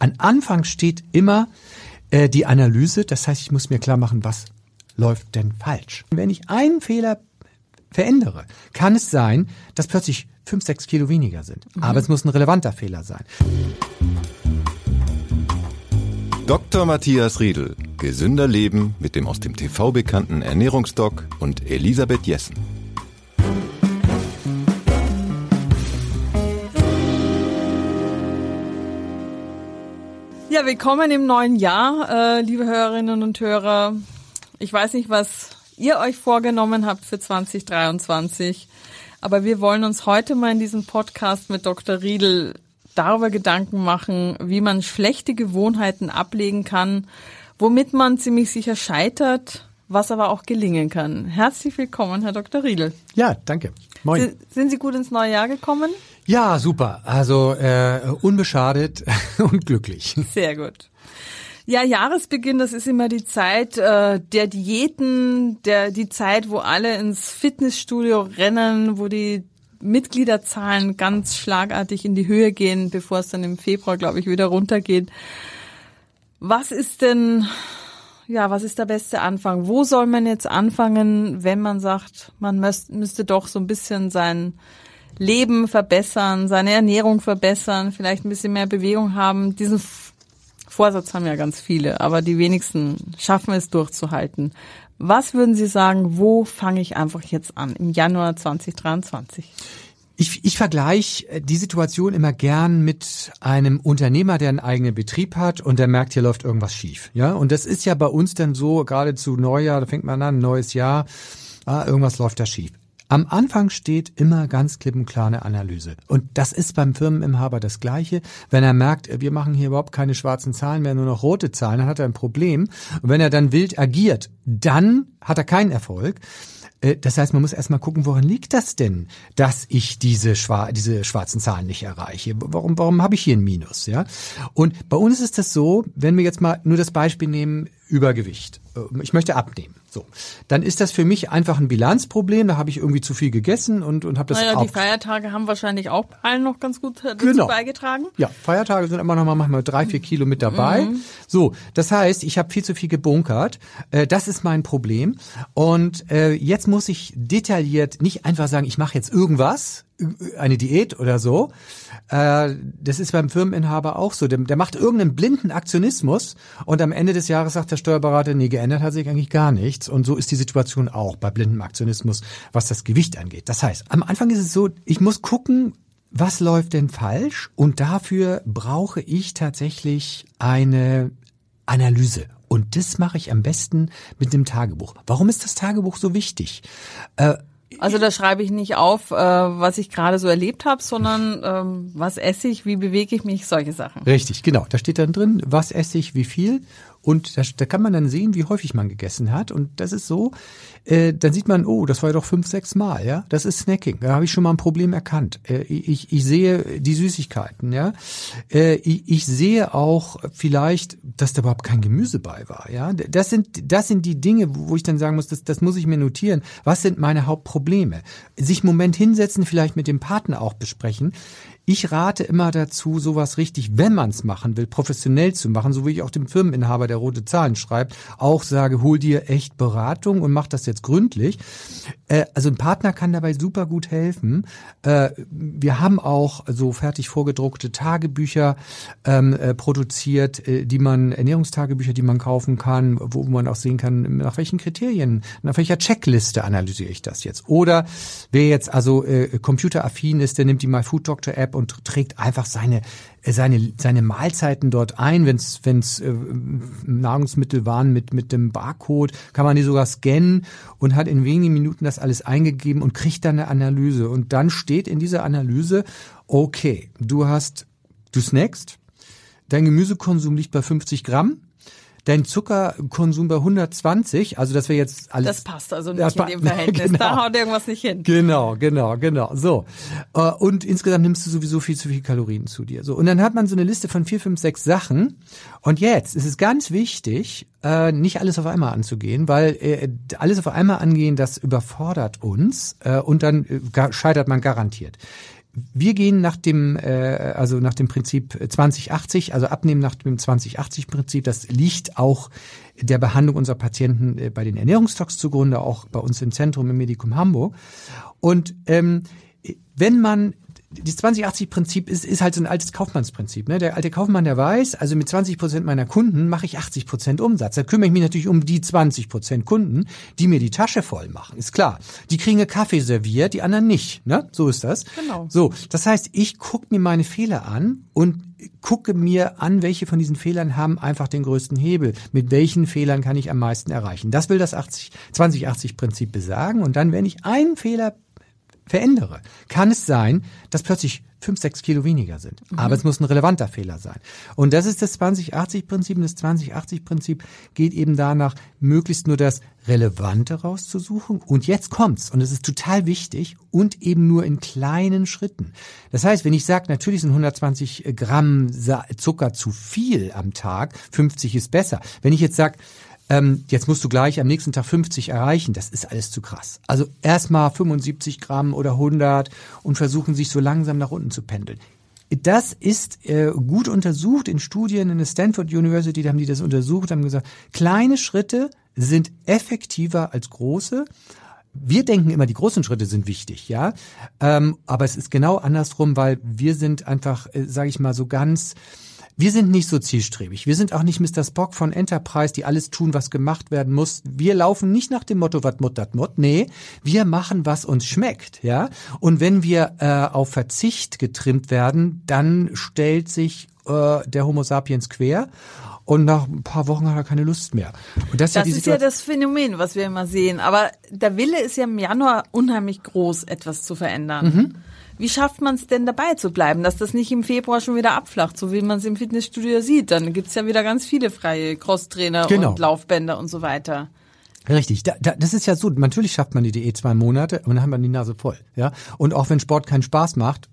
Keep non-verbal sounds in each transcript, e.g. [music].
An Anfang steht immer äh, die Analyse, das heißt, ich muss mir klar machen, was läuft denn falsch. Wenn ich einen Fehler verändere, kann es sein, dass plötzlich fünf, sechs Kilo weniger sind. Mhm. Aber es muss ein relevanter Fehler sein. Dr. Matthias Riedel. Gesünder Leben mit dem aus dem TV bekannten Ernährungsdoc und Elisabeth Jessen. Ja, willkommen im neuen Jahr, äh, liebe Hörerinnen und Hörer. Ich weiß nicht, was ihr euch vorgenommen habt für 2023, aber wir wollen uns heute mal in diesem Podcast mit Dr. Riedel darüber Gedanken machen, wie man schlechte Gewohnheiten ablegen kann, womit man ziemlich sicher scheitert, was aber auch gelingen kann. Herzlich willkommen, Herr Dr. Riedel. Ja, danke. Moin. Sie, sind Sie gut ins neue Jahr gekommen? Ja, super. Also äh, unbeschadet [laughs] und glücklich. Sehr gut. Ja, Jahresbeginn, das ist immer die Zeit äh, der Diäten, der die Zeit, wo alle ins Fitnessstudio rennen, wo die Mitgliederzahlen ganz schlagartig in die Höhe gehen, bevor es dann im Februar, glaube ich, wieder runtergeht. Was ist denn, ja, was ist der beste Anfang? Wo soll man jetzt anfangen, wenn man sagt, man müsst, müsste doch so ein bisschen sein Leben verbessern, seine Ernährung verbessern, vielleicht ein bisschen mehr Bewegung haben? Diesen Vorsatz haben ja ganz viele, aber die wenigsten schaffen es durchzuhalten. Was würden Sie sagen, wo fange ich einfach jetzt an im Januar 2023? Ich, ich vergleiche äh, die Situation immer gern mit einem Unternehmer, der einen eigenen Betrieb hat und der merkt, hier läuft irgendwas schief. Ja, und das ist ja bei uns dann so, gerade zu Neujahr, da fängt man an, neues Jahr, ah, irgendwas läuft da schief. Am Anfang steht immer ganz klipp und klar eine Analyse. Und das ist beim Firmeninhaber das Gleiche. Wenn er merkt, wir machen hier überhaupt keine schwarzen Zahlen mehr, nur noch rote Zahlen, dann hat er ein Problem. Und wenn er dann wild agiert, dann hat er keinen Erfolg. Äh, das heißt, man muss erstmal gucken, woran liegt das denn, dass ich diese, schwar diese schwarzen Zahlen nicht erreiche? Warum, warum habe ich hier ein Minus? Ja? Und bei uns ist das so, wenn wir jetzt mal nur das Beispiel nehmen, Übergewicht. Äh, ich möchte abnehmen. So, dann ist das für mich einfach ein Bilanzproblem. Da habe ich irgendwie zu viel gegessen und und habe das. Naja, die Feiertage haben wahrscheinlich auch allen noch ganz gut dazu genau. beigetragen. Ja, Feiertage sind immer noch mal manchmal drei, vier Kilo mit dabei. Mhm. So, das heißt, ich habe viel zu viel gebunkert. Äh, das ist mein Problem. Und äh, jetzt muss ich detailliert nicht einfach sagen, ich mache jetzt irgendwas, eine Diät oder so. Äh, das ist beim Firmeninhaber auch so. Der, macht irgendeinen blinden Aktionismus und am Ende des Jahres sagt der Steuerberater, nee, geändert hat sich eigentlich gar nichts. Und so ist die Situation auch bei blindem Aktionismus, was das Gewicht angeht. Das heißt, am Anfang ist es so, ich muss gucken, was läuft denn falsch? Und dafür brauche ich tatsächlich eine Analyse. Und das mache ich am besten mit dem Tagebuch. Warum ist das Tagebuch so wichtig? Äh, also da schreibe ich nicht auf, äh, was ich gerade so erlebt habe, sondern ähm, was esse ich, wie bewege ich mich, solche Sachen. Richtig, genau. Da steht dann drin, was esse ich, wie viel und da, da kann man dann sehen, wie häufig man gegessen hat. Und das ist so, äh, dann sieht man, oh, das war ja doch fünf, sechs Mal, ja. Das ist Snacking. Da habe ich schon mal ein Problem erkannt. Äh, ich, ich sehe die Süßigkeiten, ja. Äh, ich, ich sehe auch vielleicht, dass da überhaupt kein Gemüse bei war, ja. Das sind, das sind die Dinge, wo ich dann sagen muss, das, das muss ich mir notieren. Was sind meine Hauptprobleme? Sich einen Moment hinsetzen, vielleicht mit dem Partner auch besprechen. Ich rate immer dazu, sowas richtig, wenn man es machen will, professionell zu machen, so wie ich auch dem Firmeninhaber, der rote Zahlen schreibt, auch sage, hol dir echt Beratung und mach das jetzt gründlich. Äh, also ein Partner kann dabei super gut helfen. Äh, wir haben auch so fertig vorgedruckte Tagebücher ähm, äh, produziert, äh, die man, Ernährungstagebücher, die man kaufen kann, wo man auch sehen kann, nach welchen Kriterien, nach welcher Checkliste analysiere ich das jetzt. Oder wer jetzt also äh, computeraffin ist, der nimmt die MyFoodDoctor App und trägt einfach seine äh, seine seine Mahlzeiten dort ein, wenn es äh, Nahrungsmittel waren mit mit dem Barcode, kann man die sogar scannen und hat in wenigen Minuten das alles eingegeben und kriegt dann eine Analyse. Und dann steht in dieser Analyse, okay, du hast du snackst, dein Gemüsekonsum liegt bei 50 Gramm, dein Zuckerkonsum bei 120, also das wäre jetzt alles. Das passt also nicht in dem [laughs] Verhältnis. Genau. Da haut irgendwas nicht hin. Genau, genau, genau. So. Äh, und insgesamt nimmst du sowieso viel zu viel Kalorien zu dir. So. Und dann hat man so eine Liste von vier, fünf, sechs Sachen. Und jetzt ist es ganz wichtig, äh, nicht alles auf einmal anzugehen, weil äh, alles auf einmal angehen, das überfordert uns und dann scheitert man garantiert wir gehen nach dem, äh, also nach dem Prinzip 2080, also abnehmen nach dem 2080-Prinzip. Das liegt auch der Behandlung unserer Patienten äh, bei den Ernährungstocks zugrunde, auch bei uns im Zentrum im Medikum Hamburg. Und ähm, wenn man das 20-80-Prinzip ist, ist halt so ein altes Kaufmannsprinzip. Ne? Der alte Kaufmann, der weiß, also mit 20 Prozent meiner Kunden mache ich 80 Prozent Umsatz. Da kümmere ich mich natürlich um die 20 Prozent Kunden, die mir die Tasche voll machen. Ist klar. Die kriegen Kaffee serviert, die anderen nicht. Ne? So ist das. Genau. So, das heißt, ich gucke mir meine Fehler an und gucke mir an, welche von diesen Fehlern haben einfach den größten Hebel. Mit welchen Fehlern kann ich am meisten erreichen? Das will das 80, 20-80-Prinzip besagen. Und dann, wenn ich einen Fehler verändere, kann es sein, dass plötzlich fünf, sechs Kilo weniger sind. Mhm. Aber es muss ein relevanter Fehler sein. Und das ist das 2080-Prinzip. Und das 2080-Prinzip geht eben danach, möglichst nur das Relevante rauszusuchen. Und jetzt kommt's. Und es ist total wichtig. Und eben nur in kleinen Schritten. Das heißt, wenn ich sage, natürlich sind 120 Gramm Zucker zu viel am Tag, 50 ist besser. Wenn ich jetzt sage, ähm, jetzt musst du gleich am nächsten Tag 50 erreichen. Das ist alles zu krass. Also erstmal 75 Gramm oder 100 und versuchen sich so langsam nach unten zu pendeln. Das ist äh, gut untersucht in Studien in der Stanford University, da haben die das untersucht, haben gesagt, kleine Schritte sind effektiver als große. Wir denken immer, die großen Schritte sind wichtig, ja, ähm, aber es ist genau andersrum, weil wir sind einfach, äh, sage ich mal, so ganz wir sind nicht so zielstrebig. Wir sind auch nicht Mr. Spock von Enterprise, die alles tun, was gemacht werden muss. Wir laufen nicht nach dem Motto, wat mut dat mut. Nee, wir machen, was uns schmeckt, ja. Und wenn wir äh, auf Verzicht getrimmt werden, dann stellt sich äh, der Homo sapiens quer und nach ein paar Wochen hat er keine Lust mehr. Und das, das ist, ja, ist ja das Phänomen, was wir immer sehen. Aber der Wille ist ja im Januar unheimlich groß, etwas zu verändern. Mhm. Wie schafft man es denn dabei zu bleiben, dass das nicht im Februar schon wieder abflacht, so wie man es im Fitnessstudio sieht? Dann gibt's ja wieder ganz viele freie Crosstrainer genau. und Laufbänder und so weiter. Richtig, da, da, das ist ja so. Natürlich schafft man die Diät zwei Monate und dann hat man die Nase voll. Ja, und auch wenn Sport keinen Spaß macht,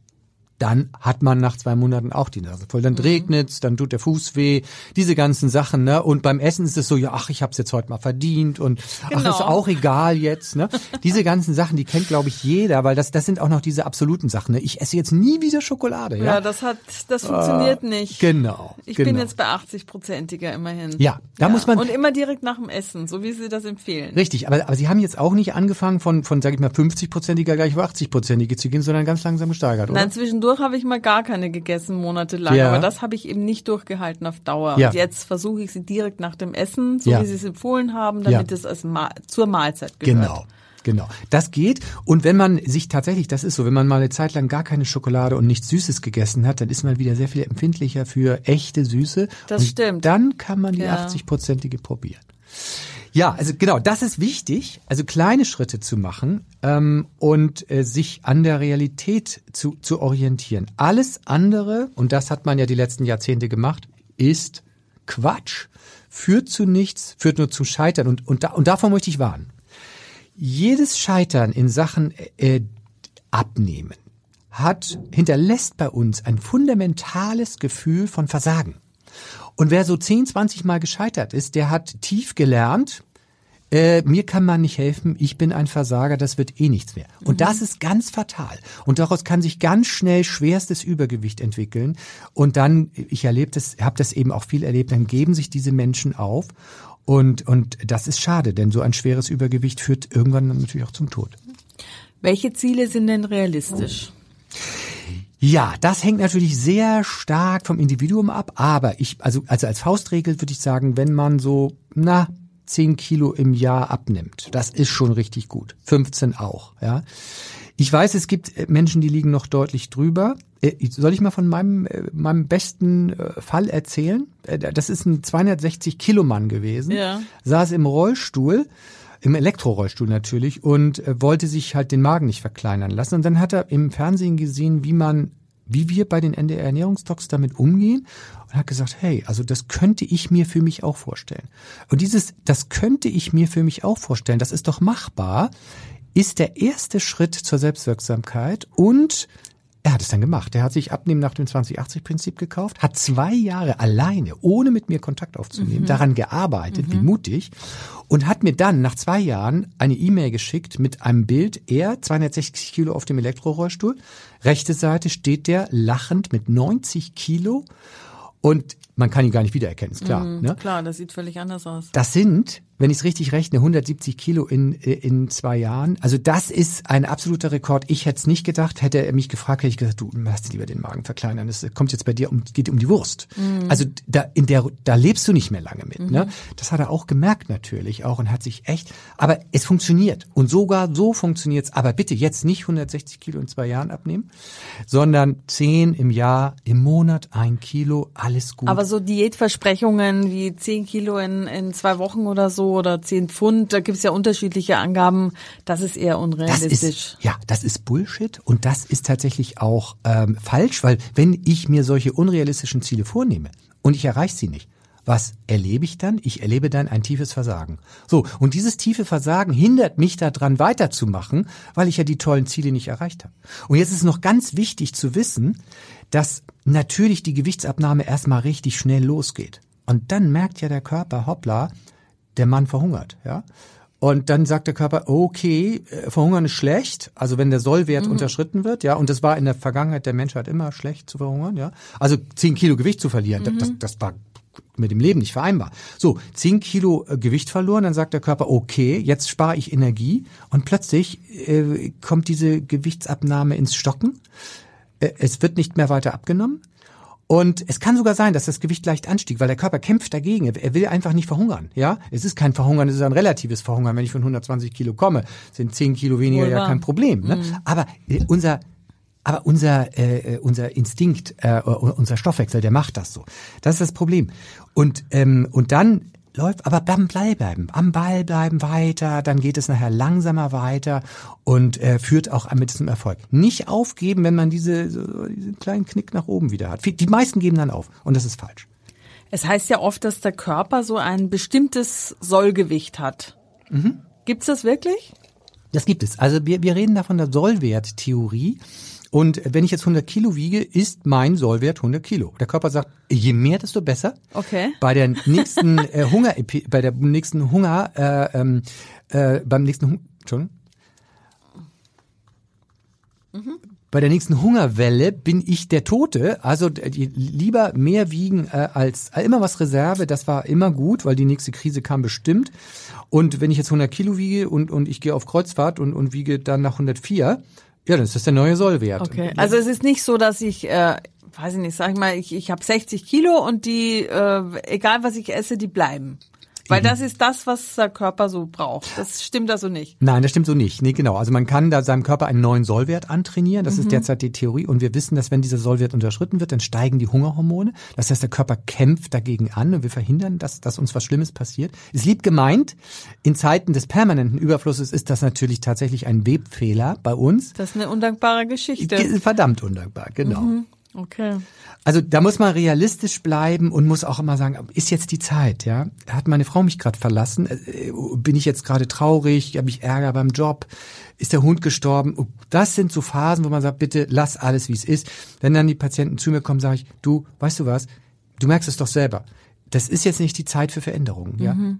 dann hat man nach zwei Monaten auch die Nase voll. Dann mhm. regnet's, dann tut der Fuß weh, diese ganzen Sachen. Ne? Und beim Essen ist es so, ja, ach, ich habe es jetzt heute mal verdient und genau. ach, ist auch egal jetzt. Ne? diese ganzen Sachen, die kennt, glaube ich, jeder, weil das, das sind auch noch diese absoluten Sachen. Ne? Ich esse jetzt nie wieder Schokolade. Ja, ja das hat, das funktioniert äh, nicht. Genau. Ich genau. bin jetzt bei 80-prozentiger immerhin. Ja, da ja. muss man. Und immer direkt nach dem Essen, so wie Sie das empfehlen. Richtig, aber, aber Sie haben jetzt auch nicht angefangen von, von sage ich mal, 50-prozentiger gleich auf 80-prozentige zu gehen, sondern ganz langsam gesteigert, oder? Nein, zwischendurch zwischendurch habe ich mal gar keine gegessen, monatelang. Ja. Aber das habe ich eben nicht durchgehalten auf Dauer. Ja. Und jetzt versuche ich sie direkt nach dem Essen, so ja. wie Sie es empfohlen haben, damit es als Ma zur Mahlzeit gehört. Genau. Genau. Das geht. Und wenn man sich tatsächlich, das ist so, wenn man mal eine Zeit lang gar keine Schokolade und nichts Süßes gegessen hat, dann ist man wieder sehr viel empfindlicher für echte Süße. Das und stimmt. Dann kann man die ja. 80-prozentige probieren. Ja, also genau, das ist wichtig, also kleine Schritte zu machen ähm, und äh, sich an der Realität zu, zu orientieren. Alles andere, und das hat man ja die letzten Jahrzehnte gemacht, ist Quatsch, führt zu nichts, führt nur zu Scheitern und, und, da, und davon möchte ich warnen. Jedes Scheitern in Sachen äh, Abnehmen hat, hinterlässt bei uns ein fundamentales Gefühl von Versagen. Und wer so 10, 20 Mal gescheitert ist, der hat tief gelernt, äh, mir kann man nicht helfen, ich bin ein Versager, das wird eh nichts mehr. Und mhm. das ist ganz fatal. Und daraus kann sich ganz schnell schwerstes Übergewicht entwickeln. Und dann, ich erlebe das, habe das eben auch viel erlebt, dann geben sich diese Menschen auf. Und, und das ist schade, denn so ein schweres Übergewicht führt irgendwann natürlich auch zum Tod. Welche Ziele sind denn realistisch? Ja, das hängt natürlich sehr stark vom Individuum ab, aber ich, also, also als Faustregel würde ich sagen, wenn man so, na, 10 Kilo im Jahr abnimmt. Das ist schon richtig gut. 15 auch, ja. Ich weiß, es gibt äh, Menschen, die liegen noch deutlich drüber. Äh, soll ich mal von meinem, äh, meinem besten Fall erzählen? Das ist ein 260 Kilo Mann gewesen. Ja. Saß im Rollstuhl, im Elektrorollstuhl natürlich und wollte sich halt den Magen nicht verkleinern lassen. Und dann hat er im Fernsehen gesehen, wie man wie wir bei den NDR-Ernährungsdocs damit umgehen und hat gesagt, hey, also das könnte ich mir für mich auch vorstellen. Und dieses, das könnte ich mir für mich auch vorstellen, das ist doch machbar, ist der erste Schritt zur Selbstwirksamkeit und Er hat es dann gemacht. Er hat sich Abnehmen nach dem 2080-Prinzip gekauft, hat zwei Jahre alleine, ohne mit mir Kontakt aufzunehmen, mhm. daran gearbeitet, mhm. wie mutig, und hat mir dann nach zwei Jahren eine E-Mail geschickt mit einem Bild. Er, 260 Kilo auf dem Elektrorollstuhl, rechte Seite steht der lachend mit 90 Kilo und man kann ihn gar nicht wiedererkennen, ist klar. Mhm, ne? Klar, das sieht völlig anders aus. Das sind wenn ich es richtig rechne, 170 Kilo in, in zwei Jahren. Also das ist ein absoluter Rekord. Ich hätte es nicht gedacht. Hätte er mich gefragt, hätte ich gesagt, du lass lieber den Magen verkleinern. Es kommt jetzt bei dir um, geht um die Wurst. Mhm. Also da, in der, da lebst du nicht mehr lange mit. Ne? Mhm. Ne? Das hat er auch gemerkt natürlich auch und hat sich echt, aber es funktioniert. Und sogar so funktioniert's. Aber bitte jetzt nicht 160 Kilo in zwei Jahren abnehmen, sondern 10 im Jahr, im Monat ein Kilo, alles gut. Aber so Diätversprechungen wie 10 Kilo in, in zwei Wochen oder so, oder 10 Pfund, da gibt es ja unterschiedliche Angaben. Das ist eher unrealistisch. Das ist, ja, das ist Bullshit und das ist tatsächlich auch ähm, falsch, weil wenn ich mir solche unrealistischen Ziele vornehme und ich erreiche sie nicht, was erlebe ich dann? Ich erlebe dann ein tiefes Versagen. So, und dieses tiefe Versagen hindert mich daran weiterzumachen, weil ich ja die tollen Ziele nicht erreicht habe. Und jetzt ist noch ganz wichtig zu wissen, dass natürlich die Gewichtsabnahme erstmal richtig schnell losgeht. Und dann merkt ja der Körper, hoppla, der Mann verhungert, ja. Und dann sagt der Körper, okay, äh, verhungern ist schlecht, also wenn der Sollwert mhm. unterschritten wird, ja, und das war in der Vergangenheit der Menschheit immer schlecht zu verhungern, ja. Also zehn Kilo Gewicht zu verlieren, mhm. das, das war mit dem Leben nicht vereinbar. So, zehn Kilo äh, Gewicht verloren, dann sagt der Körper, okay, jetzt spare ich Energie und plötzlich äh, kommt diese Gewichtsabnahme ins Stocken. Äh, es wird nicht mehr weiter abgenommen. Und es kann sogar sein, dass das Gewicht leicht anstieg, weil der Körper kämpft dagegen. Er will einfach nicht verhungern. Ja, es ist kein Verhungern, es ist ein relatives Verhungern. Wenn ich von 120 Kilo komme, sind 10 Kilo weniger Wohl ja kein Problem. Ne? Mhm. Aber äh, unser aber unser äh, äh, unser Instinkt, äh, unser Stoffwechsel, der macht das so. Das ist das Problem. Und ähm, und dann läuft, aber am Ball bleiben, am Ball bleiben weiter, dann geht es nachher langsamer weiter und äh, führt auch mit diesem Erfolg. Nicht aufgeben, wenn man diese, so, diesen kleinen Knick nach oben wieder hat. Die meisten geben dann auf und das ist falsch. Es heißt ja oft, dass der Körper so ein bestimmtes Sollgewicht hat. Mhm. Gibt's das wirklich? Das gibt es. Also wir, wir reden da von der Sollwerttheorie. Und wenn ich jetzt 100 Kilo wiege, ist mein Sollwert 100 Kilo. Der Körper sagt, je mehr, desto besser. Okay. Bei der nächsten [laughs] äh, Hunger, bei der nächsten Hunger, äh, ähm, äh, beim nächsten, Hunger, Entschuldigung. Mhm. Bei der nächsten Hungerwelle bin ich der Tote. Also lieber mehr wiegen äh, als äh, immer was Reserve. Das war immer gut, weil die nächste Krise kam bestimmt. Und wenn ich jetzt 100 Kilo wiege und, und ich gehe auf Kreuzfahrt und, und wiege dann nach 104, ja, das ist der neue Sollwert. Okay, also es ist nicht so, dass ich, äh, weiß ich nicht, sag ich mal, ich, ich habe 60 Kilo und die, äh, egal was ich esse, die bleiben. Weil das ist das, was der Körper so braucht. Das stimmt also nicht. Nein, das stimmt so nicht. Nee, genau. Also man kann da seinem Körper einen neuen Sollwert antrainieren. Das mhm. ist derzeit die Theorie. Und wir wissen, dass wenn dieser Sollwert unterschritten wird, dann steigen die Hungerhormone. Das heißt, der Körper kämpft dagegen an und wir verhindern, dass, dass uns was Schlimmes passiert. Ist lieb gemeint. In Zeiten des permanenten Überflusses ist das natürlich tatsächlich ein Webfehler bei uns. Das ist eine undankbare Geschichte. Verdammt undankbar, genau. Mhm. Okay. Also da muss man realistisch bleiben und muss auch immer sagen, ist jetzt die Zeit, ja? Hat meine Frau mich gerade verlassen? Äh, bin ich jetzt gerade traurig? Habe ich Ärger beim Job? Ist der Hund gestorben? Das sind so Phasen, wo man sagt, bitte lass alles, wie es ist. Wenn dann die Patienten zu mir kommen, sage ich, du, weißt du was? Du merkst es doch selber das ist jetzt nicht die Zeit für Veränderungen. Ja? Mhm.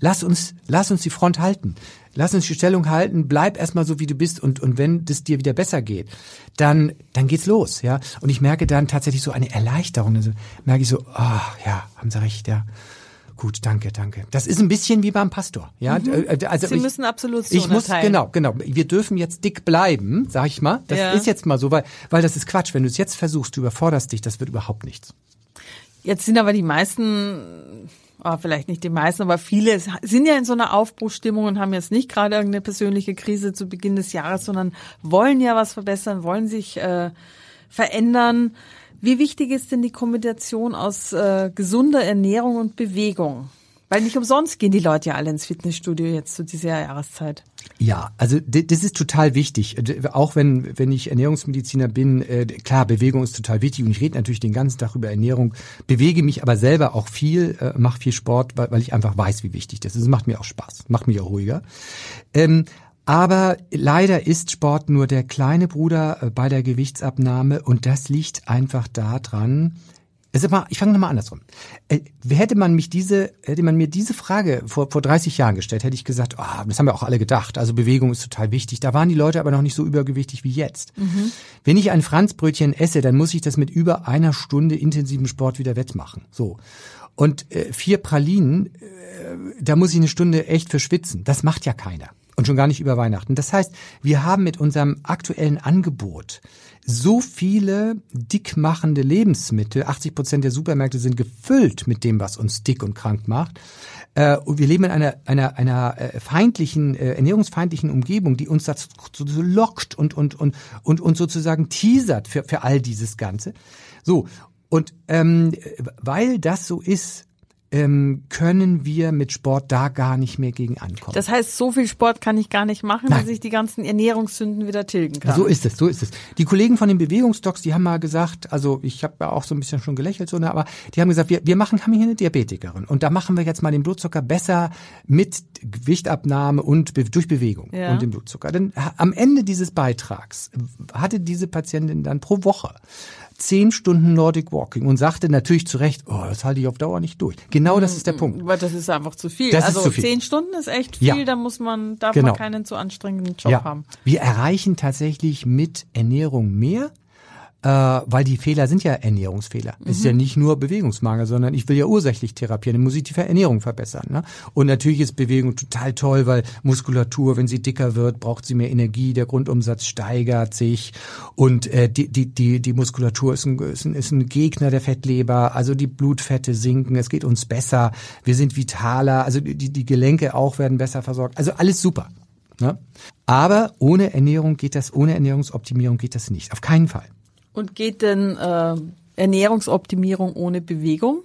Lass uns, lass uns die Front halten. Lass uns die Stellung halten. Bleib erstmal so, wie du bist. Und, und wenn das dir wieder besser geht, dann, dann geht's los. Ja? Und ich merke dann tatsächlich so eine Erleichterung. Also merke ich so, ah, oh, ja, haben Sie recht, ja. Gut, danke, danke. Das ist ein bisschen wie beim Pastor, ja. Mhm. Äh, also Sie ich, müssen absolut so Ich muss erteilen. genau, genau. Wir dürfen jetzt dick bleiben, sag ich mal. Das ja. ist jetzt mal so, weil weil das ist Quatsch. Wenn du es jetzt versuchst, du überforderst dich, das wird überhaupt nichts. Jetzt sind aber die meisten, oh, vielleicht nicht die meisten, aber viele sind ja in so einer Aufbruchstimmung und haben jetzt nicht gerade irgendeine persönliche Krise zu Beginn des Jahres, sondern wollen ja was verbessern, wollen sich äh, verändern. Wie wichtig ist denn die Kombination aus äh, gesunder Ernährung und Bewegung? Weil nicht umsonst gehen die Leute ja alle ins Fitnessstudio jetzt zu dieser Jahreszeit. Ja, also das ist total wichtig. Auch wenn, wenn ich Ernährungsmediziner bin, äh, klar, Bewegung ist total wichtig und ich rede natürlich den ganzen Tag über Ernährung, bewege mich aber selber auch viel, äh, mache viel Sport, weil, weil ich einfach weiß, wie wichtig das ist. Es macht mir auch Spaß, macht mich auch ruhiger. Ähm, Aber leider ist Sport nur der kleine Bruder äh, bei der Gewichtsabnahme und das liegt einfach daran, also mal, ich fange nochmal andersrum. Äh, hätte man mich diese, hätte man mir diese Frage vor, vor 30 Jahren gestellt, hätte ich gesagt, oh, das haben wir auch alle gedacht. Also Bewegung ist total wichtig. Da waren die Leute aber noch nicht so übergewichtig wie jetzt. Mhm. Wenn ich ein Franzbrötchen esse, dann muss ich das mit über einer Stunde intensivem Sport wieder wettmachen. So. Und äh, vier Pralinen, äh, da muss ich eine Stunde echt verschwitzen. Das macht ja keiner. Und schon gar nicht über Weihnachten. Das heißt, wir haben mit unserem aktuellen Angebot so viele dickmachende Lebensmittel. 80 Prozent der Supermärkte sind gefüllt mit dem, was uns dick und krank macht. Äh, und wir leben in einer, einer, einer äh, feindlichen, äh, ernährungsfeindlichen Umgebung, die uns dazu lockt und, und, und, und, und sozusagen teasert für, für all dieses Ganze. So. Und ähm, weil das so ist, ähm, können wir mit Sport da gar nicht mehr gegen ankommen. Das heißt, so viel Sport kann ich gar nicht machen, Nein. dass ich die ganzen Ernährungssünden wieder tilgen kann. So ist es, so ist es. Die Kollegen von den Bewegungsdocs, die haben mal gesagt, also ich habe ja auch so ein bisschen schon gelächelt, so, ne, aber die haben gesagt, wir, wir machen, haben hier eine Diabetikerin und da machen wir jetzt mal den Blutzucker besser mit Gewichtabnahme und be durch Bewegung ja. und dem Blutzucker. Denn am Ende dieses Beitrags hatte diese Patientin dann pro Woche zehn Stunden Nordic Walking und sagte natürlich zu Recht, oh, das halte ich auf Dauer nicht durch. Genau das ist der Punkt. Weil das ist einfach zu viel. Das also ist zu viel. zehn Stunden ist echt viel, ja. da muss man, darf genau. man keinen zu anstrengenden Job ja. haben. Wir erreichen tatsächlich mit Ernährung mehr äh, weil die Fehler sind ja Ernährungsfehler. Mhm. Es ist ja nicht nur Bewegungsmangel, sondern ich will ja ursächlich therapieren, dann muss ich die Ernährung verbessern. Ne? Und natürlich ist Bewegung total toll, weil Muskulatur, wenn sie dicker wird, braucht sie mehr Energie, der Grundumsatz steigert sich und äh, die, die, die, die Muskulatur ist ein, ist, ein, ist ein Gegner der Fettleber, also die Blutfette sinken, es geht uns besser, wir sind vitaler, also die, die Gelenke auch werden besser versorgt. Also alles super. Ne? Aber ohne Ernährung geht das, ohne Ernährungsoptimierung geht das nicht. Auf keinen Fall. Und geht denn äh, Ernährungsoptimierung ohne Bewegung?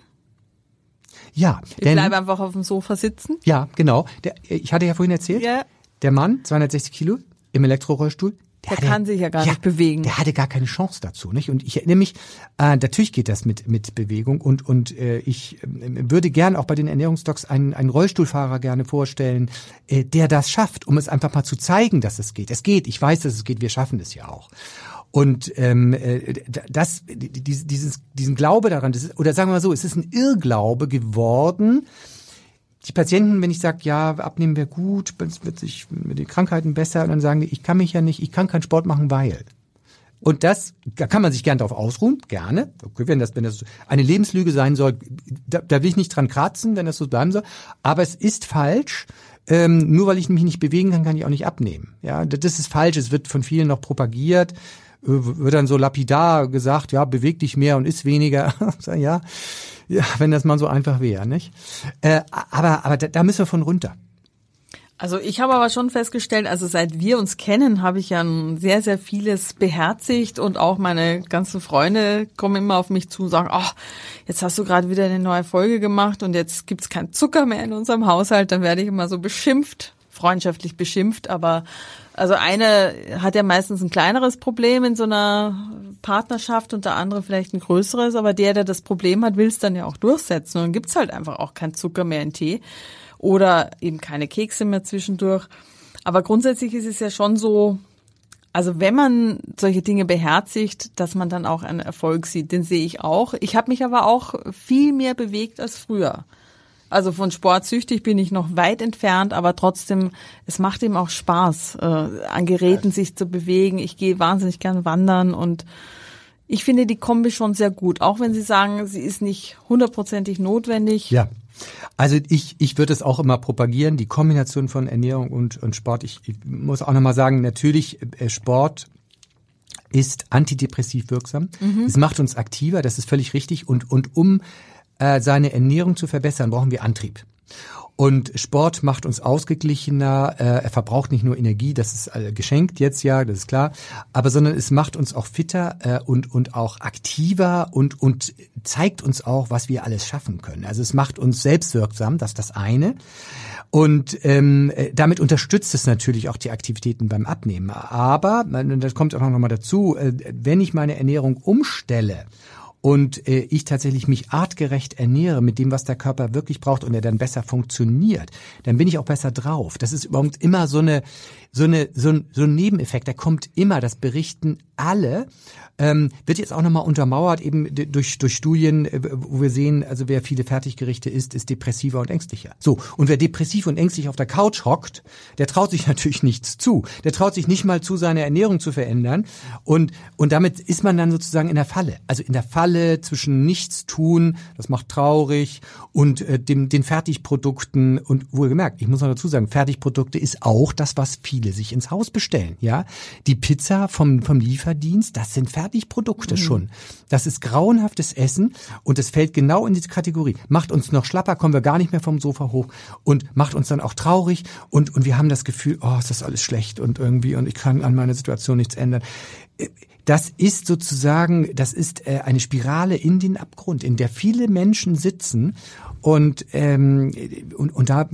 Ja. Ich denn, bleibe einfach auf dem Sofa sitzen. Ja, genau. Der, ich hatte ja vorhin erzählt, ja. der Mann, 260 Kilo, im Elektrorollstuhl, der, der kann sich ja gar ja, nicht bewegen. Der hatte gar keine Chance dazu, nicht? Und ich erinnere mich, äh, natürlich geht das mit mit Bewegung und und äh, ich äh, würde gern auch bei den Ernährungsdocs einen einen Rollstuhlfahrer gerne vorstellen, äh, der das schafft, um es einfach mal zu zeigen, dass es geht. Es geht. Ich weiß, dass es geht. Wir schaffen es ja auch. Und ähm, äh, das, dieses, diesen Glaube daran, das ist, oder sagen wir mal so, es ist ein Irrglaube geworden. Die Patienten, wenn ich sage, ja, abnehmen wäre gut, es wird sich mit den Krankheiten besser, dann sagen die, ich kann mich ja nicht, ich kann keinen Sport machen, weil. Und das, da kann man sich gern darauf ausruhen, gerne. Okay, wenn das, wenn das eine Lebenslüge sein soll, da, da will ich nicht dran kratzen, wenn das so bleiben soll. Aber es ist falsch. Ähm, nur weil ich mich nicht bewegen kann, kann ich auch nicht abnehmen. Ja, das ist falsch. Es wird von vielen noch propagiert wird dann so lapidar gesagt, ja, beweg dich mehr und isst weniger. [laughs] ja, ja, wenn das mal so einfach wäre, nicht? Äh, aber aber da, da müssen wir von runter. Also ich habe aber schon festgestellt, also seit wir uns kennen, habe ich ja sehr, sehr vieles beherzigt und auch meine ganzen Freunde kommen immer auf mich zu und sagen, ach, jetzt hast du gerade wieder eine neue Folge gemacht und jetzt gibt's keinen Zucker mehr in unserem Haushalt, dann werde ich immer so beschimpft, freundschaftlich beschimpft, aber also eine hat ja meistens ein kleineres Problem in so einer Partnerschaft und der andere vielleicht ein größeres, aber der, der das Problem hat, will es dann ja auch durchsetzen und dann gibt's halt einfach auch kein Zucker mehr in Tee oder eben keine Kekse mehr zwischendurch. Aber grundsätzlich ist es ja schon so, also wenn man solche Dinge beherzigt, dass man dann auch einen Erfolg sieht, den sehe ich auch. Ich habe mich aber auch viel mehr bewegt als früher. Also von Sport süchtig bin ich noch weit entfernt, aber trotzdem, es macht ihm auch Spaß, äh, an Geräten sich zu bewegen. Ich gehe wahnsinnig gern wandern und ich finde die Kombi schon sehr gut, auch wenn Sie sagen, sie ist nicht hundertprozentig notwendig. Ja. Also ich, ich würde es auch immer propagieren, die Kombination von Ernährung und, und Sport. Ich, ich muss auch nochmal sagen, natürlich äh, Sport ist antidepressiv wirksam. Mhm. Es macht uns aktiver, das ist völlig richtig. Und, und um äh, seine Ernährung zu verbessern, brauchen wir Antrieb. Und Sport macht uns ausgeglichener, äh, er verbraucht nicht nur Energie, das ist äh, geschenkt jetzt ja, das ist klar, aber sondern es macht uns auch fitter und, und auch aktiver und, und zeigt uns auch, was wir alles schaffen können. Also es macht uns selbstwirksam, das ist das eine. Und ähm, äh, damit unterstützt es natürlich auch die Aktivitäten beim Abnehmen. Aber, das kommt auch noch mal dazu, wenn ich meine Ernährung umstelle und äh, ich tatsächlich mich artgerecht ernähre mit dem, was der Körper wirklich braucht und er dann besser funktioniert, dann bin ich auch besser drauf. Das ist überhaupt immer so eine so eine so ein, so ein Nebeneffekt. Der kommt immer. Das berichten alle. Ähm, wird jetzt auch nochmal untermauert eben durch durch Studien, äh, wo wir sehen, also wer viele Fertiggerichte isst, ist depressiver und ängstlicher. So und wer depressiv und ängstlich auf der Couch hockt, der traut sich [laughs] natürlich nichts zu. Der traut sich nicht mal zu, seine Ernährung zu verändern und und damit ist man dann sozusagen in der Falle. Also in der Falle zwischen Nichtstun, das macht traurig, und äh, dem, den Fertigprodukten. Und wohlgemerkt, ich muss noch dazu sagen, Fertigprodukte ist auch das, was viele sich ins Haus bestellen. Ja, Die Pizza vom, vom Lieferdienst, das sind Fertigprodukte mhm. schon. Das ist grauenhaftes Essen und es fällt genau in diese Kategorie. Macht uns noch schlapper, kommen wir gar nicht mehr vom Sofa hoch und macht uns dann auch traurig und, und wir haben das Gefühl, oh, ist das alles schlecht und irgendwie und ich kann an meiner Situation nichts ändern das ist sozusagen, das ist äh, eine Spirale in den Abgrund, in der viele Menschen sitzen und ähm, und, und da,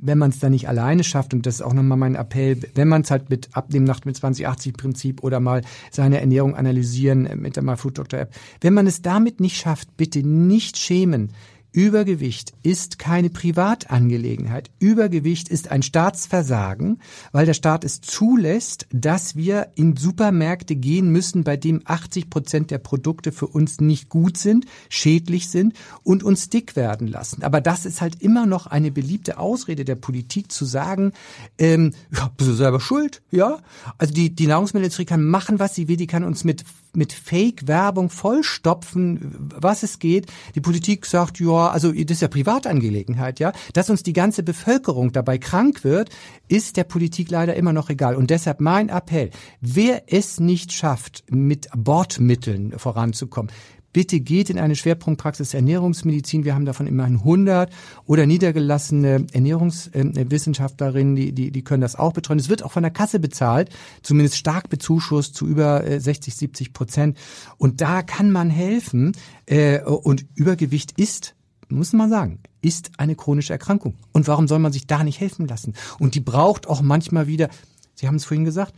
wenn man es da nicht alleine schafft, und das ist auch nochmal mein Appell, wenn man es halt mit Abnehmnacht mit 2080-Prinzip oder mal seine Ernährung analysieren mit der MyFood Doctor App, wenn man es damit nicht schafft, bitte nicht schämen, Übergewicht ist keine Privatangelegenheit. Übergewicht ist ein Staatsversagen, weil der Staat es zulässt, dass wir in Supermärkte gehen müssen, bei dem 80 Prozent der Produkte für uns nicht gut sind, schädlich sind und uns dick werden lassen. Aber das ist halt immer noch eine beliebte Ausrede der Politik zu sagen, ähm, ja, bist du selber schuld, ja? Also die, die Nahrungsmittelindustrie kann machen, was sie will, die kann uns mit mit Fake-Werbung vollstopfen, was es geht. Die Politik sagt, ja, also das ist ja Privatangelegenheit, ja. Dass uns die ganze Bevölkerung dabei krank wird, ist der Politik leider immer noch egal. Und deshalb mein Appell, wer es nicht schafft, mit Bordmitteln voranzukommen, bitte geht in eine Schwerpunktpraxis Ernährungsmedizin. Wir haben davon immerhin 100 oder niedergelassene Ernährungswissenschaftlerinnen, die, die, die können das auch betreuen. Es wird auch von der Kasse bezahlt, zumindest stark bezuschusst zu über 60, äh, 70 Prozent. Und da kann man helfen. Äh, und Übergewicht ist muss man sagen, ist eine chronische Erkrankung. Und warum soll man sich da nicht helfen lassen? Und die braucht auch manchmal wieder, Sie haben es vorhin gesagt,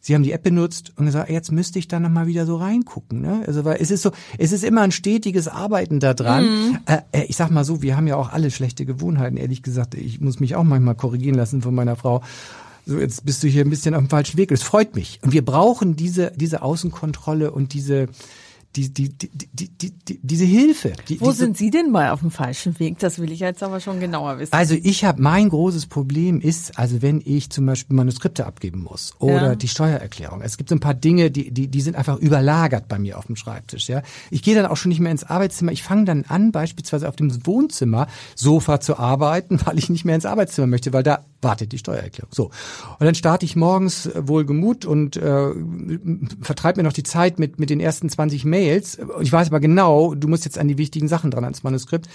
Sie haben die App benutzt und gesagt, jetzt müsste ich da nochmal wieder so reingucken. Ne? Also weil es ist so, es ist immer ein stetiges Arbeiten da dran. Mhm. Äh, äh, ich sag mal so, wir haben ja auch alle schlechte Gewohnheiten. Ehrlich gesagt, ich muss mich auch manchmal korrigieren lassen von meiner Frau. So, jetzt bist du hier ein bisschen auf dem falschen Weg. Es freut mich. Und wir brauchen diese, diese Außenkontrolle und diese, die, die, die, die, die, die, diese Hilfe. Die, Wo diese, sind Sie denn mal auf dem falschen Weg? Das will ich jetzt aber schon genauer wissen. Also ich habe mein großes Problem ist, also wenn ich zum Beispiel Manuskripte abgeben muss oder ja. die Steuererklärung. Es gibt so ein paar Dinge, die, die, die sind einfach überlagert bei mir auf dem Schreibtisch. Ja, ich gehe dann auch schon nicht mehr ins Arbeitszimmer. Ich fange dann an, beispielsweise auf dem Wohnzimmer Sofa zu arbeiten, [laughs] weil ich nicht mehr ins Arbeitszimmer möchte, weil da wartet die Steuererklärung. So. Und dann starte ich morgens äh, wohlgemut und äh, vertreibe mir noch die Zeit mit, mit den ersten 20 Mails. Ich weiß aber genau, du musst jetzt an die wichtigen Sachen dran ans Manuskript.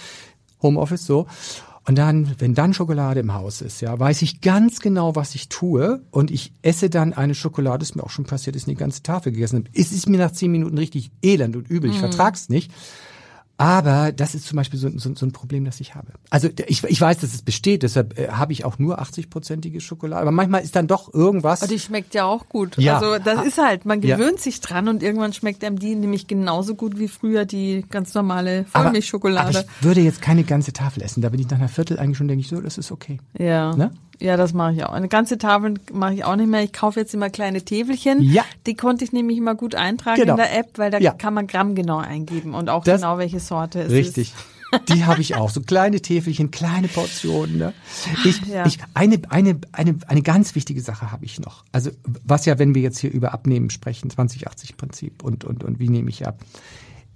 Homeoffice, so. Und dann, wenn dann Schokolade im Haus ist, ja, weiß ich ganz genau, was ich tue. Und ich esse dann eine Schokolade, ist mir auch schon passiert, ist eine ganze Tafel gegessen. Es ist mir nach zehn Minuten richtig elend und übel. Ich mm. vertrag's nicht. Aber das ist zum Beispiel so, so, so ein Problem, das ich habe. Also ich, ich weiß, dass es besteht, deshalb äh, habe ich auch nur 80-prozentige Schokolade. Aber manchmal ist dann doch irgendwas. Aber die schmeckt ja auch gut. Ja. Also das ist halt, man gewöhnt ja. sich dran und irgendwann schmeckt einem die nämlich genauso gut wie früher die ganz normale Vollmilchschokolade. Aber, aber ich würde jetzt keine ganze Tafel essen. Da bin ich nach einer Viertel eigentlich schon, denke ich so, das ist okay. Ja. Ne? Ja, das mache ich auch. Eine ganze Tafel mache ich auch nicht mehr. Ich kaufe jetzt immer kleine Täfelchen. Ja. Die konnte ich nämlich immer gut eintragen genau. in der App, weil da ja. kann man Gramm genau eingeben und auch das genau welche Sorte es richtig. ist. Richtig. [laughs] Die habe ich auch. So kleine Täfelchen, kleine Portionen. Ne? Ich, ja. ich, eine, eine, eine, eine ganz wichtige Sache habe ich noch. Also, was ja, wenn wir jetzt hier über Abnehmen sprechen, 2080-Prinzip und, und, und wie nehme ich ab.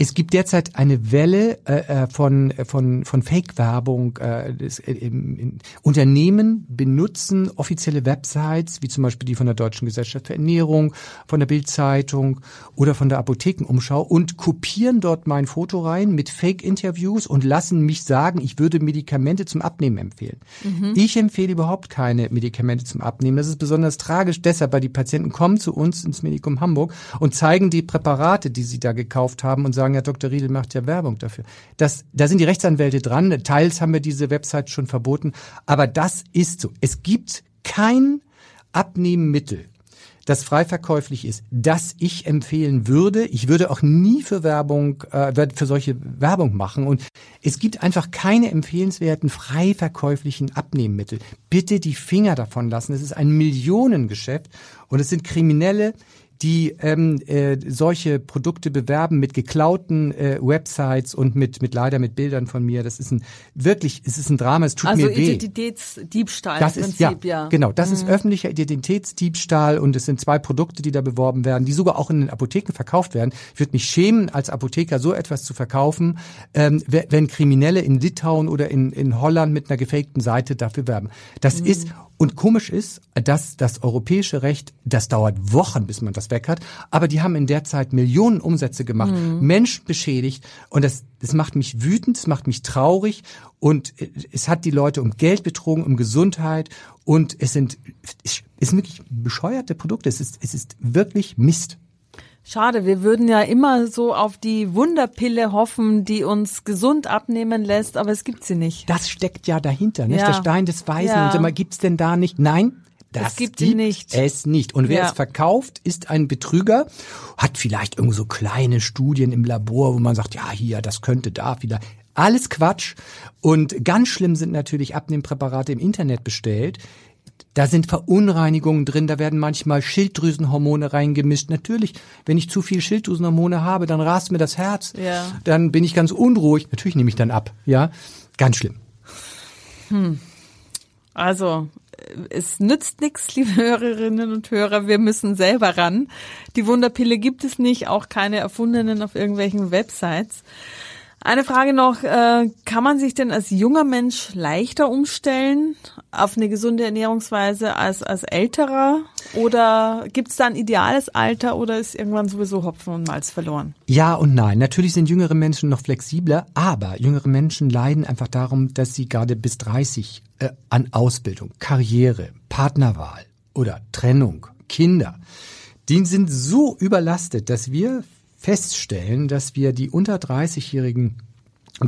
Es gibt derzeit eine Welle äh, äh von, von, von Fake-Werbung. Äh, äh, Unternehmen benutzen offizielle Websites, wie zum Beispiel die von der Deutschen Gesellschaft für Ernährung, von der Bildzeitung oder von der Apothekenumschau und kopieren dort mein Foto rein mit Fake-Interviews und lassen mich sagen, ich würde Medikamente zum Abnehmen empfehlen. Mhm. Ich empfehle überhaupt keine Medikamente zum Abnehmen. Das ist besonders tragisch deshalb, weil die Patienten kommen zu uns ins Medikum Hamburg und zeigen die Präparate, die sie da gekauft haben und sagen, sagen, Herr Dr. Riedel macht ja Werbung dafür. Das, da sind die Rechtsanwälte dran. Teils haben wir diese Website schon verboten. Aber das ist so. Es gibt kein Abnehmmittel, das frei verkäuflich ist, das ich empfehlen würde. Ich würde auch nie für Werbung, äh, für solche Werbung machen. Und es gibt einfach keine empfehlenswerten frei verkäuflichen Abnehmmittel. Bitte die Finger davon lassen. Es ist ein Millionengeschäft und es sind Kriminelle, die ähm, äh, solche Produkte bewerben mit geklauten äh, Websites und mit mit leider mit Bildern von mir. Das ist ein wirklich, es ist ein Drama. Es tut also mir weh. Identitätsdiebstahl. Das im ist Prinzip, ja, ja, genau. Das mhm. ist öffentlicher Identitätsdiebstahl und es sind zwei Produkte, die da beworben werden, die sogar auch in den Apotheken verkauft werden. Ich würde mich schämen, als Apotheker so etwas zu verkaufen, ähm, wenn Kriminelle in Litauen oder in in Holland mit einer gefakten Seite dafür werben. Das mhm. ist und komisch ist, dass das europäische Recht, das dauert Wochen, bis man das weg hat, aber die haben in der Zeit Millionen Umsätze gemacht, mhm. Menschen beschädigt und das, das macht mich wütend, es macht mich traurig und es hat die Leute um Geld betrogen, um Gesundheit und es sind, es sind wirklich bescheuerte Produkte, es ist, es ist wirklich Mist. Schade, wir würden ja immer so auf die Wunderpille hoffen, die uns gesund abnehmen lässt, aber es gibt sie nicht. Das steckt ja dahinter, nicht? Ja. Der Stein des Weisen. Ja. Und immer gibt's denn da nicht? Nein, das es gibt, gibt nicht. es nicht. Und wer ja. es verkauft, ist ein Betrüger, hat vielleicht irgendwo so kleine Studien im Labor, wo man sagt, ja, hier, das könnte da wieder. Alles Quatsch. Und ganz schlimm sind natürlich Abnehmpräparate im Internet bestellt, da sind Verunreinigungen drin, da werden manchmal Schilddrüsenhormone reingemischt. Natürlich, wenn ich zu viel Schilddrüsenhormone habe, dann rast mir das Herz. Ja. Dann bin ich ganz unruhig. Natürlich nehme ich dann ab. Ja, ganz schlimm. Hm. Also, es nützt nichts, [laughs] liebe Hörerinnen und Hörer. Wir müssen selber ran. Die Wunderpille gibt es nicht, auch keine erfundenen auf irgendwelchen Websites. Eine Frage noch, äh, kann man sich denn als junger Mensch leichter umstellen auf eine gesunde Ernährungsweise als als älterer? Oder gibt es da ein ideales Alter oder ist irgendwann sowieso Hopfen und Malz verloren? Ja und nein. Natürlich sind jüngere Menschen noch flexibler, aber jüngere Menschen leiden einfach darum, dass sie gerade bis 30 äh, an Ausbildung, Karriere, Partnerwahl oder Trennung, Kinder, die sind so überlastet, dass wir feststellen, dass wir die unter 30-Jährigen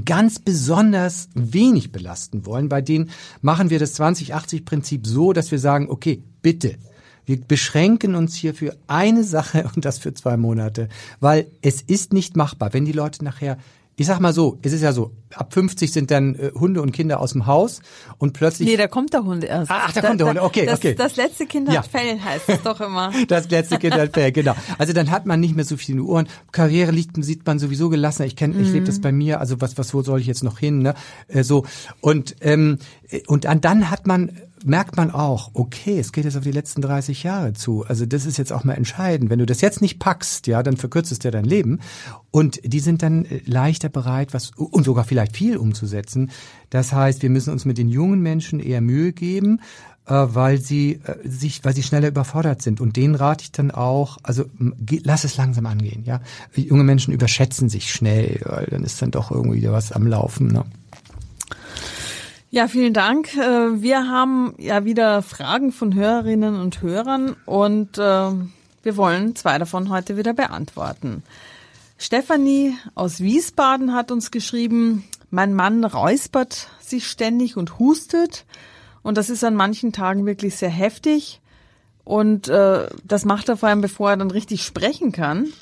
ganz besonders wenig belasten wollen. Bei denen machen wir das 20-80-Prinzip so, dass wir sagen, okay, bitte, wir beschränken uns hier für eine [laughs] Sache und das für zwei Monate, weil es ist nicht machbar, wenn die Leute nachher ich sag mal so, es ist ja so, ab 50 sind dann äh, Hunde und Kinder aus dem Haus und plötzlich. Nee, da kommt der Hunde erst. Ach, da, da kommt der Hunde, okay, das, okay. Das letzte Kind hat ja. Fell, heißt es doch immer. [laughs] das letzte Kind hat Fell, genau. Also dann hat man nicht mehr so viel in den Ohren. Karriere liegt, sieht man sowieso gelassen. Ich kenne, mhm. ich lebe das bei mir, also was, was, wo soll ich jetzt noch hin, ne? Äh, so. Und, ähm, und dann, dann hat man merkt man auch, okay, es geht jetzt auf die letzten 30 Jahre zu. Also das ist jetzt auch mal entscheidend. Wenn du das jetzt nicht packst, ja, dann verkürzt es dir dein Leben. Und die sind dann äh, leichter bereit, was und sogar vielleicht viel umzusetzen. Das heißt, wir müssen uns mit den jungen Menschen eher Mühe geben, äh, weil sie äh, sich, weil sie schneller überfordert sind. Und denen rate ich dann auch, also lass es langsam angehen. Ja, junge Menschen überschätzen sich schnell, weil dann ist dann doch irgendwie was am Laufen. Ne? Ja, vielen Dank. Äh, wir haben ja wieder Fragen von Hörerinnen und Hörern und äh, wir wollen zwei davon heute wieder beantworten. Stefanie aus Wiesbaden hat uns geschrieben, mein Mann räuspert sich ständig und hustet und das ist an manchen Tagen wirklich sehr heftig und äh, das macht er vor allem, bevor er dann richtig sprechen kann.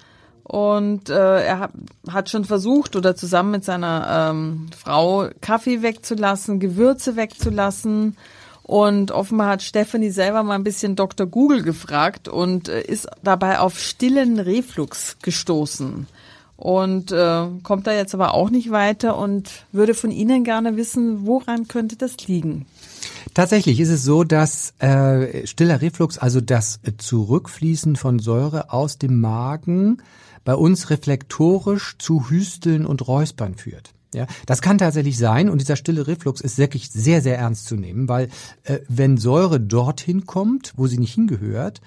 Und äh, er hat, schon versucht oder zusammen mit seiner ähm, Frau Kaffee wegzulassen, Gewürze wegzulassen. Und offenbar hat Stephanie selber mal ein bisschen Dr. Google gefragt und äh, ist dabei auf stillen Reflux gestoßen. Und äh, kommt da jetzt aber auch nicht weiter und würde von Ihnen gerne wissen, woran könnte das liegen? Tatsächlich ist es so, dass äh, stiller Reflux, also das Zurückfließen von Säure aus dem Magen, bei uns reflektorisch zu Hüsteln und Räuspern führt. Ja, das kann tatsächlich sein und dieser stille Reflux ist wirklich sehr, sehr ernst zu nehmen, weil äh, wenn Säure dorthin kommt, wo sie nicht hingehört,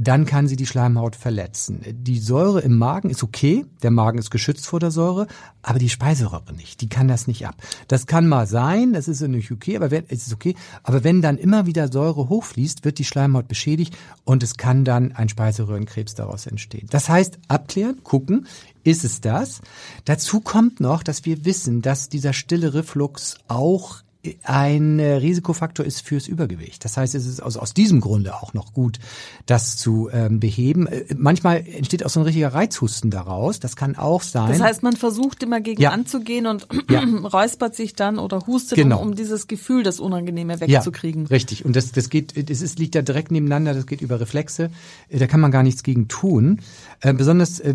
dann kann sie die Schleimhaut verletzen. Die Säure im Magen ist okay, der Magen ist geschützt vor der Säure, aber die Speiseröhre nicht, die kann das nicht ab. Das kann mal sein, das ist nicht okay, aber wenn, es ist okay, aber wenn dann immer wieder Säure hochfließt, wird die Schleimhaut beschädigt und es kann dann ein Speiseröhrenkrebs daraus entstehen. Das heißt, abklären, gucken, ist es das? Dazu kommt noch, dass wir wissen, dass dieser stille Reflux auch ein äh, Risikofaktor ist fürs Übergewicht. Das heißt, es ist aus, aus diesem Grunde auch noch gut, das zu ähm, beheben. Äh, manchmal entsteht auch so ein richtiger Reizhusten daraus. Das kann auch sein. Das heißt, man versucht immer gegen Ja. anzugehen und Ja. [clears throat] räuspert sich dann oder hustet, Genau. um, um dieses Gefühl, das Unangenehme wegzukriegen. Ja, richtig. Und das, das geht, das ist, liegt ja direkt nebeneinander, das geht über Reflexe. Äh, Da kann man gar nichts gegen tun. Äh, besonders äh,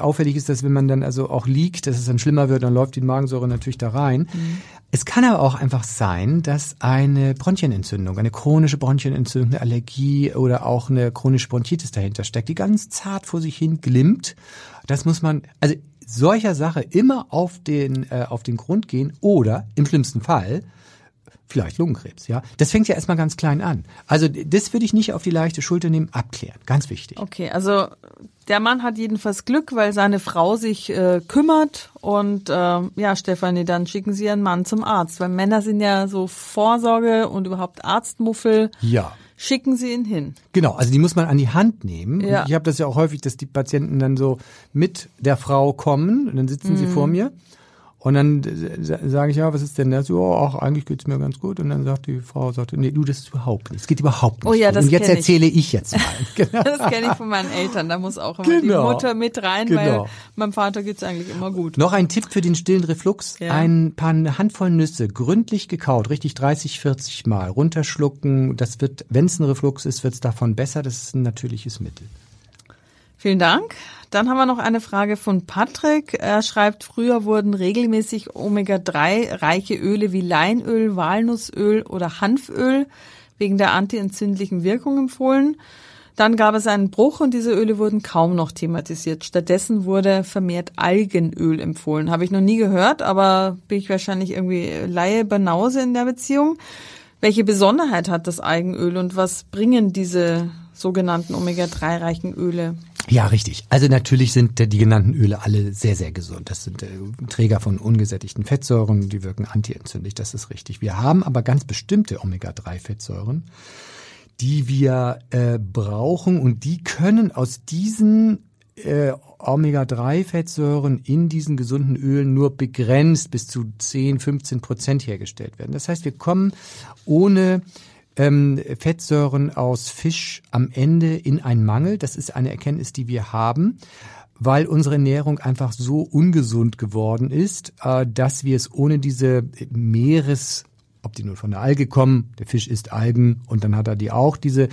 auffällig ist das, wenn man dann also auch liegt, dass es dann schlimmer wird, dann läuft die Magensäure natürlich da rein. Es kann aber auch einfach sein, dass eine Bronchienentzündung, eine chronische Bronchienentzündung, eine Allergie oder auch eine chronische Bronchitis dahinter steckt, die ganz zart vor sich hin glimmt. Das muss man, also solcher Sache immer auf den, äh, auf den Grund gehen oder im schlimmsten Fall vielleicht Lungenkrebs, ja. Das fängt ja erstmal ganz klein an. Also das würde ich nicht auf die leichte Schulter nehmen, abklären. Ganz wichtig. Okay, also der Mann hat jedenfalls Glück, weil seine Frau sich äh, kümmert und ähm, ja, Stefanie, dann schicken Sie Ihren Mann zum Arzt, weil Männer sind ja so Vorsorge und überhaupt Arztmuffel. Ja. Schicken Sie ihn hin. Genau, also die muss man an die Hand nehmen. Ja. Ich habe das ja auch häufig, dass die Patienten dann so mit der Frau kommen und dann sitzen sie vor mir und dann sa- sage ich, ja, was ist denn das? Ja, ach, eigentlich geht's mir ganz gut. Und dann sagt die Frau, sagt, nee, du, das ist überhaupt nicht. Es geht überhaupt nicht. Oh ja, gut. das und jetzt ich. erzähle ich jetzt mal. [laughs] Genau. Das kenne ich von meinen Eltern. Da muss auch immer Genau. die Mutter mit rein, weil Genau. meinem Vater geht's eigentlich immer gut. Noch ein Tipp für den stillen Reflux. Ja. Ein paar Handvoll Nüsse gründlich gekaut, richtig 30, 40 Mal runterschlucken. Das wird, wenn es ein Reflux ist, wird es davon besser. Das ist ein natürliches Mittel. Vielen Dank. Dann haben wir noch eine Frage von Patrick. Er schreibt, früher wurden regelmäßig Omega-3-reiche Öle wie Leinöl, Walnussöl oder Hanföl wegen der antientzündlichen Wirkung empfohlen. Dann gab es einen Bruch und diese Öle wurden kaum noch thematisiert. Stattdessen wurde vermehrt Algenöl empfohlen. Habe ich noch nie gehört, aber bin ich wahrscheinlich irgendwie Laie Banause in der Beziehung. Welche Besonderheit hat das Algenöl und was bringen diese sogenannten Omega-3-reichen Öle? Ja, richtig. Also natürlich sind die genannten Öle alle sehr, sehr gesund. Das sind äh, Träger von ungesättigten Fettsäuren, die wirken antientzündlich, das ist richtig. Wir haben aber ganz bestimmte Omega-3-Fettsäuren, die wir äh, brauchen und die können aus diesen äh, Omega-3-Fettsäuren in diesen gesunden Ölen nur begrenzt bis zu 10, 15 Prozent hergestellt werden. Das heißt, wir kommen ohne ähm, Fettsäuren aus Fisch am Ende in einen Mangel. Das ist eine Erkenntnis, die wir haben, weil unsere Ernährung einfach so ungesund geworden ist, äh, dass wir es ohne diese Meeres, ob die nun von der Alge kommen, der Fisch isst Algen und dann hat er die auch, diese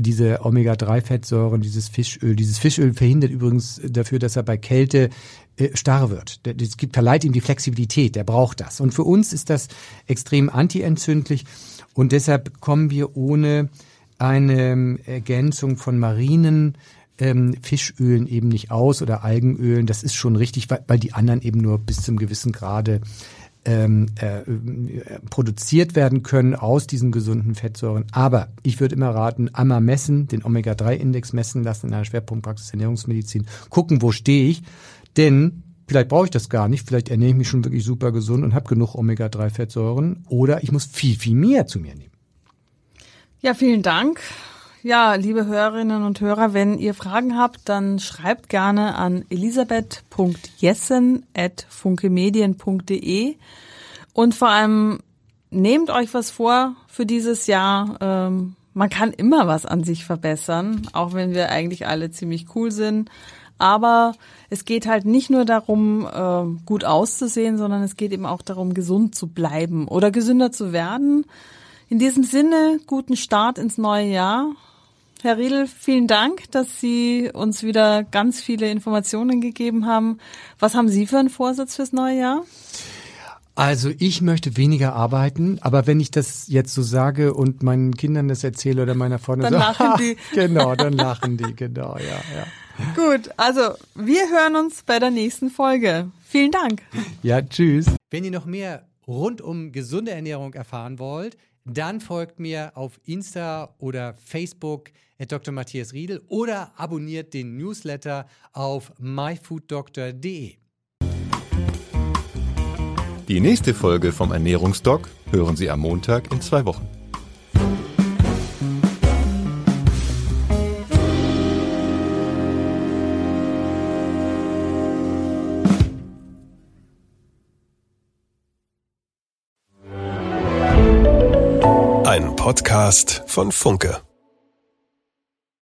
diese Omega-3-Fettsäuren, dieses Fischöl. Dieses Fischöl verhindert übrigens dafür, dass er bei Kälte äh, starr wird. Das gibt, verleiht ihm die Flexibilität, der braucht das. Und für uns ist das extrem antientzündlich und deshalb kommen wir ohne eine ähm, Ergänzung von marinen ähm, Fischölen eben nicht aus oder Algenölen. Das ist schon richtig, weil, weil die anderen eben nur bis zum gewissen Grade ähm, äh, äh, produziert werden können aus diesen gesunden Fettsäuren. Aber ich würde immer raten, einmal messen, den Omega-3-Index messen lassen in einer Schwerpunktpraxis Ernährungsmedizin, gucken, wo stehe ich, denn vielleicht brauche ich das gar nicht, vielleicht ernähre ich mich schon wirklich super gesund und habe genug Omega-3-Fettsäuren oder ich muss viel, viel mehr zu mir nehmen. Ja, vielen Dank. Ja, liebe Hörerinnen und Hörer, wenn ihr Fragen habt, dann schreibt gerne an elisabeth.jessen.funkemedien.de und vor allem nehmt euch was vor für dieses Jahr. Ähm, man kann immer was an sich verbessern, auch wenn wir eigentlich alle ziemlich cool sind. Aber es geht halt nicht nur darum, äh, gut auszusehen, sondern es geht eben auch darum, gesund zu bleiben oder gesünder zu werden. In diesem Sinne, guten Start ins neue Jahr. Herr Riedel, vielen Dank, dass Sie uns wieder ganz viele Informationen gegeben haben. Was haben Sie für einen Vorsatz fürs neue Jahr? Also ich möchte weniger arbeiten, aber wenn ich das jetzt so sage und meinen Kindern das erzähle oder meiner Freundin, Dann so, lachen die. [laughs] genau, dann lachen die, genau, ja, ja. Gut, also wir hören uns bei der nächsten Folge. Vielen Dank. Ja, tschüss. Wenn ihr noch mehr rund um gesunde Ernährung erfahren wollt, dann folgt mir auf Insta oder Facebook at Dr. Matthias Riedel oder abonniert den Newsletter auf myfooddoctor.de. Die nächste Folge vom Ernährungsdoc hören Sie am Montag in zwei Wochen. Podcast von Funke.